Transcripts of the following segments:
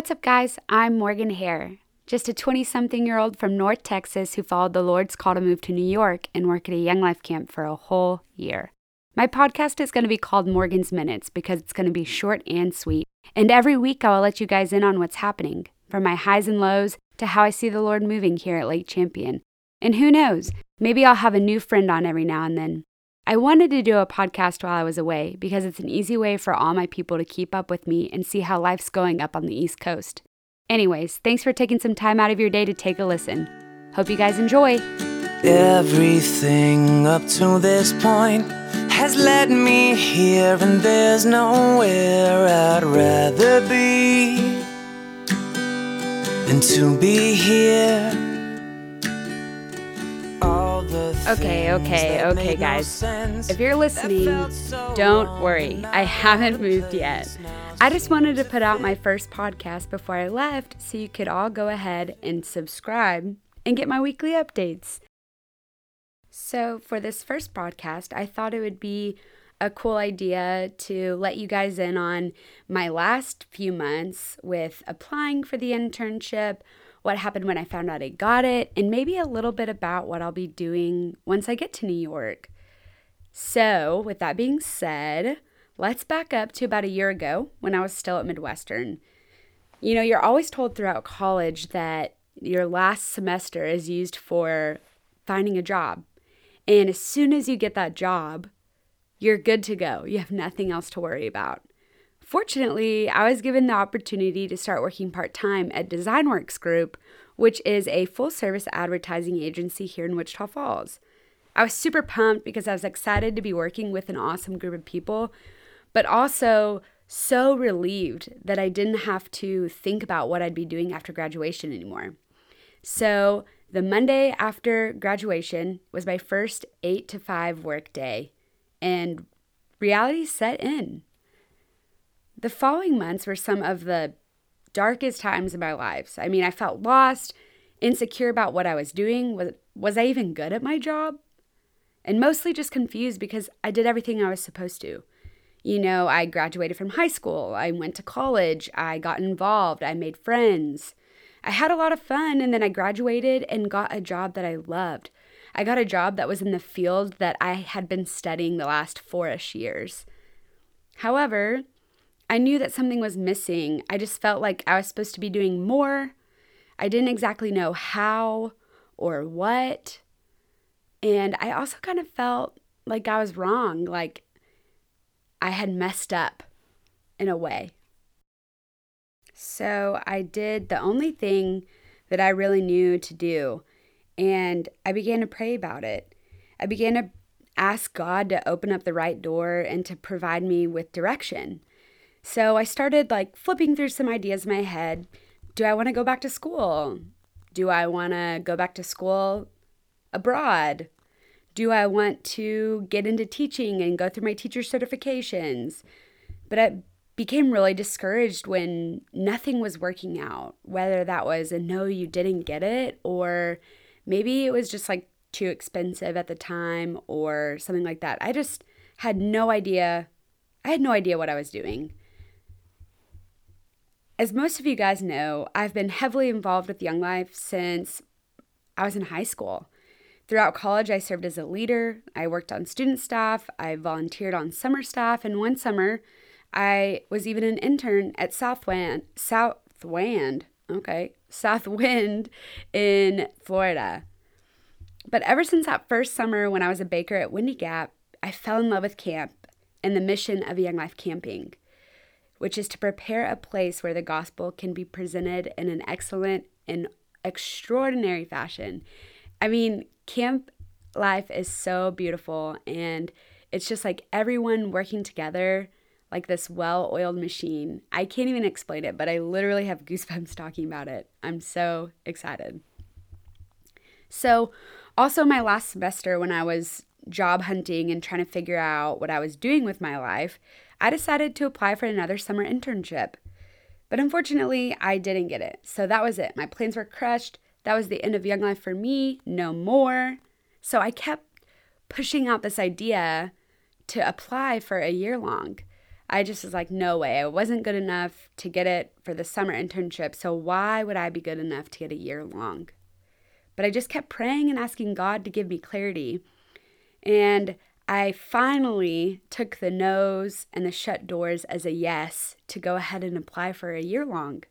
What's up, guys? I'm Morgan Hare, just a 20 something year old from North Texas who followed the Lord's call to move to New York and work at a Young Life camp for a whole year. My podcast is going to be called Morgan's Minutes because it's going to be short and sweet. And every week I will let you guys in on what's happening, from my highs and lows to how I see the Lord moving here at Lake Champion. And who knows, maybe I'll have a new friend on every now and then. I wanted to do a podcast while I was away because it's an easy way for all my people to keep up with me and see how life's going up on the East Coast. Anyways, thanks for taking some time out of your day to take a listen. Hope you guys enjoy. Everything up to this point has led me here, and there's nowhere I'd rather be than to be here. Okay, okay, okay, guys. If you're listening, don't worry. I haven't moved yet. I just wanted to put out my first podcast before I left so you could all go ahead and subscribe and get my weekly updates. So, for this first podcast, I thought it would be a cool idea to let you guys in on my last few months with applying for the internship, what happened when I found out I got it, and maybe a little bit about what I'll be doing once I get to New York. So, with that being said, let's back up to about a year ago when I was still at Midwestern. You know, you're always told throughout college that your last semester is used for finding a job. And as soon as you get that job, you're good to go. You have nothing else to worry about. Fortunately, I was given the opportunity to start working part time at DesignWorks Group, which is a full service advertising agency here in Wichita Falls. I was super pumped because I was excited to be working with an awesome group of people, but also so relieved that I didn't have to think about what I'd be doing after graduation anymore. So, the Monday after graduation was my first 8 to 5 work day, and reality set in. The following months were some of the darkest times in my life. I mean, I felt lost, insecure about what I was doing. Was, was I even good at my job? And mostly just confused because I did everything I was supposed to. You know, I graduated from high school, I went to college, I got involved, I made friends. I had a lot of fun, and then I graduated and got a job that I loved. I got a job that was in the field that I had been studying the last four-ish years. However, I knew that something was missing. I just felt like I was supposed to be doing more. I didn't exactly know how or what. And I also kind of felt like I was wrong, like I had messed up in a way. So I did the only thing that I really knew to do, and I began to pray about it. I began to ask God to open up the right door and to provide me with direction. So I started like flipping through some ideas in my head. Do I want to go back to school? Do I want to go back to school abroad? Do I want to get into teaching and go through my teacher certifications? But I became really discouraged when nothing was working out, whether that was a no, you didn't get it, or maybe it was just like too expensive at the time or something like that. I just had no idea. I had no idea what I was doing. As most of you guys know, I've been heavily involved with Young Life since I was in high school. Throughout college, I served as a leader. I worked on student staff. I volunteered on summer staff. And one summer, I was even an intern at Southwind, Southwind, okay, Southwind in Florida. But ever since that first summer when I was a baker at Windy Gap, I fell in love with camp and the mission of Young Life Camping which is to prepare a place where the gospel can be presented in an excellent and extraordinary fashion. I mean, camp life is so beautiful and it's just like everyone working together like this well oiled machine. I can't even explain it, but I literally have goosebumps talking about it. I'm so excited. So, also, my last semester, when I was job hunting and trying to figure out what I was doing with my life, I decided to apply for another summer internship. But unfortunately, I didn't get it. So that was it. My plans were crushed. That was the end of Young Life for me. No more. So I kept pushing out this idea to apply for a year long. I just was like, no way. I wasn't good enough to get it for the summer internship. So why would I be good enough to get a year long? But I just kept praying and asking God to give me clarity. And I finally took the no's and the shut doors as a yes to go ahead and apply for a year long.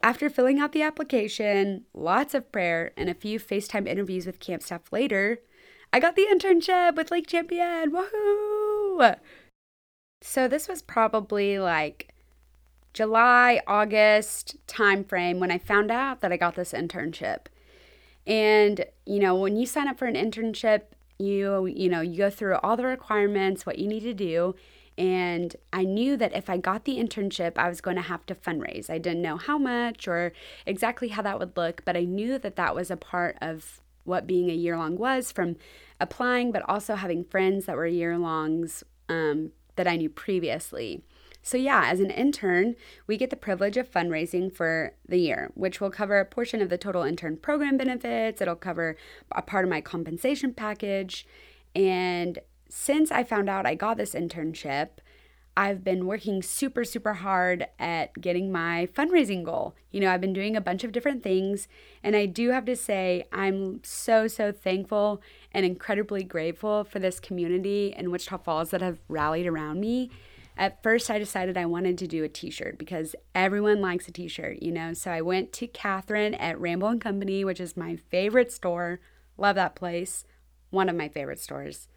After filling out the application, lots of prayer, and a few FaceTime interviews with camp staff later, I got the internship with Lake Champion. Woohoo! So this was probably like July, August timeframe when I found out that I got this internship. And you know, when you sign up for an internship, you you know, you go through all the requirements, what you need to do, and I knew that if I got the internship, I was going to have to fundraise. I didn't know how much or exactly how that would look, but I knew that that was a part of what being a year long was from applying, but also having friends that were year longs um, that I knew previously. So, yeah, as an intern, we get the privilege of fundraising for the year, which will cover a portion of the total intern program benefits. It'll cover a part of my compensation package. And since I found out I got this internship, I've been working super, super hard at getting my fundraising goal. You know, I've been doing a bunch of different things, and I do have to say, I'm so, so thankful and incredibly grateful for this community in Wichita Falls that have rallied around me. At first, I decided I wanted to do a t shirt because everyone likes a t shirt, you know. So I went to Catherine at Ramble and Company, which is my favorite store. Love that place. One of my favorite stores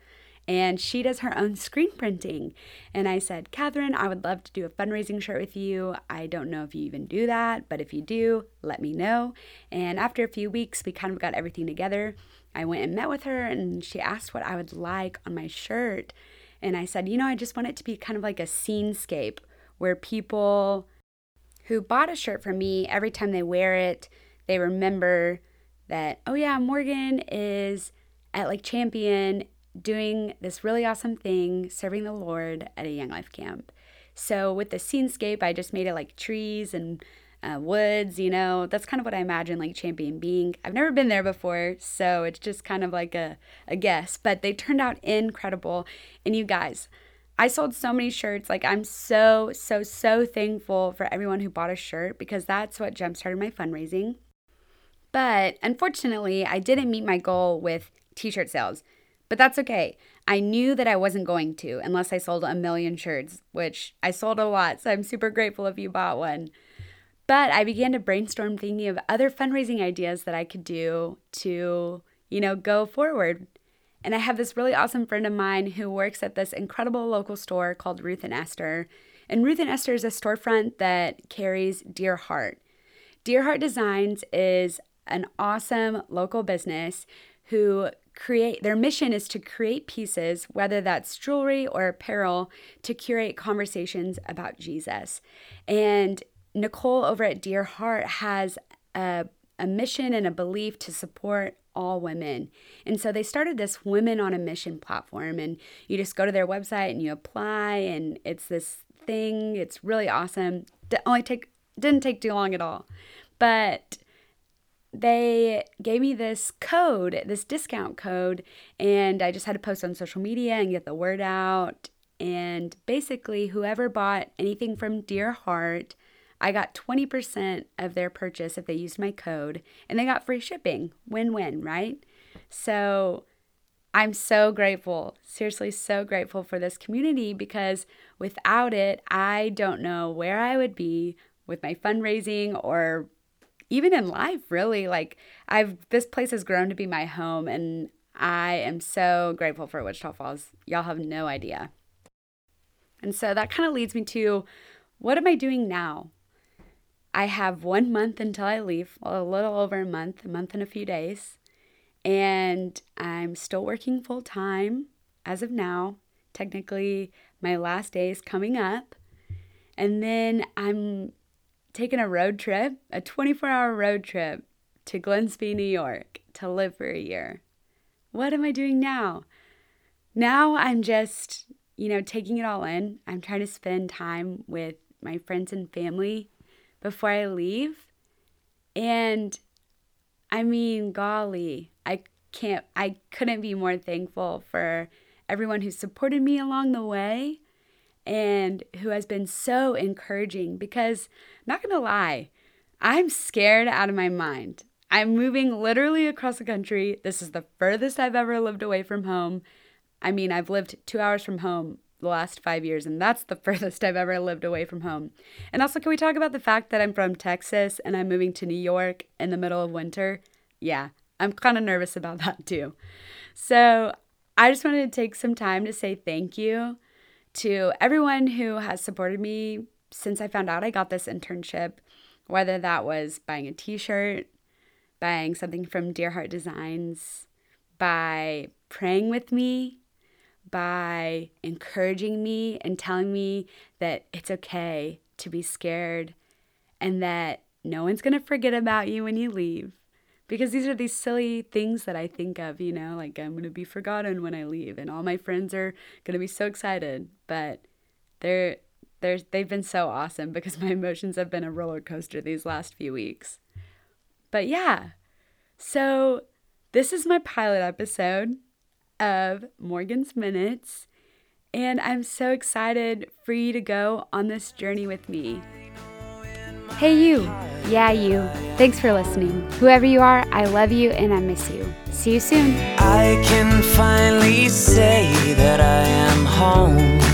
and she does her own screen printing. And I said, Catherine, I would love to do a fundraising shirt with you. I don't know if you even do that, but if you do, let me know. And after a few weeks, we kind of got everything together. I went and met with her, and she asked what I would like on my shirt. And I said, you know, I just want it to be kind of like a scenescape where people who bought a shirt from me, every time they wear it, they remember that, oh, yeah, Morgan is at Lake Champion doing this really awesome thing, serving the Lord at a Young Life camp. So with the scenescape, I just made it like trees and uh, woods, you know, that's kind of what I imagine Lake Champion being. I've never been there before, so it's just kind of like a, a guess, but they turned out incredible. And you guys, I sold so many shirts. Like, I'm so, so, so thankful for everyone who bought a shirt because that's what jumpstarted my fundraising. But unfortunately, I didn't meet my goal with t shirt sales. But that's okay. I knew that I wasn't going to unless I sold a million shirts, which I sold a lot. So I'm super grateful if you bought one. But I began to brainstorm thinking of other fundraising ideas that I could do to, you know, go forward. And I have this really awesome friend of mine who works at this incredible local store called Ruth and Esther. And Ruth and Esther is a storefront that carries Dear Heart. Dear Heart Designs is an awesome local business who create their mission is to create pieces whether that's jewelry or apparel to curate conversations about jesus and nicole over at dear heart has a, a mission and a belief to support all women. And so they started this women on a mission platform and you just go to their website and you apply and it's this thing. It's really awesome. It only take didn't take too long at all. But they gave me this code, this discount code, and I just had to post on social media and get the word out. And basically, whoever bought anything from Dear Heart, I got 20% of their purchase if they used my code, and they got free shipping. Win win, right? So I'm so grateful, seriously, so grateful for this community because without it, I don't know where I would be with my fundraising or even in life, really. Like I've this place has grown to be my home and I am so grateful for Wichita Falls. Y'all have no idea. And so that kind of leads me to what am I doing now? I have one month until I leave, a little over a month, a month and a few days. And I'm still working full time as of now. Technically, my last day is coming up. And then I'm taking a road trip, a 24 hour road trip to Glen Spey, New York to live for a year. What am I doing now? Now I'm just, you know, taking it all in. I'm trying to spend time with my friends and family before I leave. And I mean, golly, I can't, I couldn't be more thankful for everyone who supported me along the way and who has been so encouraging because, not gonna lie, I'm scared out of my mind. I'm moving literally across the country. This is the furthest I've ever lived away from home. I mean, I've lived two hours from home the last five years, and that's the furthest I've ever lived away from home. And also, can we talk about the fact that I'm from Texas and I'm moving to New York in the middle of winter? Yeah, I'm kind of nervous about that too. So, I just wanted to take some time to say thank you to everyone who has supported me since I found out I got this internship, whether that was buying a t shirt, buying something from Dear Heart Designs, by praying with me, by encouraging me and telling me that it's okay to be scared and that no one's going to forget about you when you leave. Because these are these silly things that I think of, you know, like I'm going to be forgotten when I leave and all my friends are going to be so excited, but they're they're they've been so awesome because my emotions have been a roller coaster these last few weeks. But yeah. So this is my pilot episode of Morgan's Minutes, and I'm so excited for you to go on this journey with me. Hey, you. Yeah, you. Thanks for listening. Whoever you are, I love you and I miss you. See you soon. I can finally say that I am home.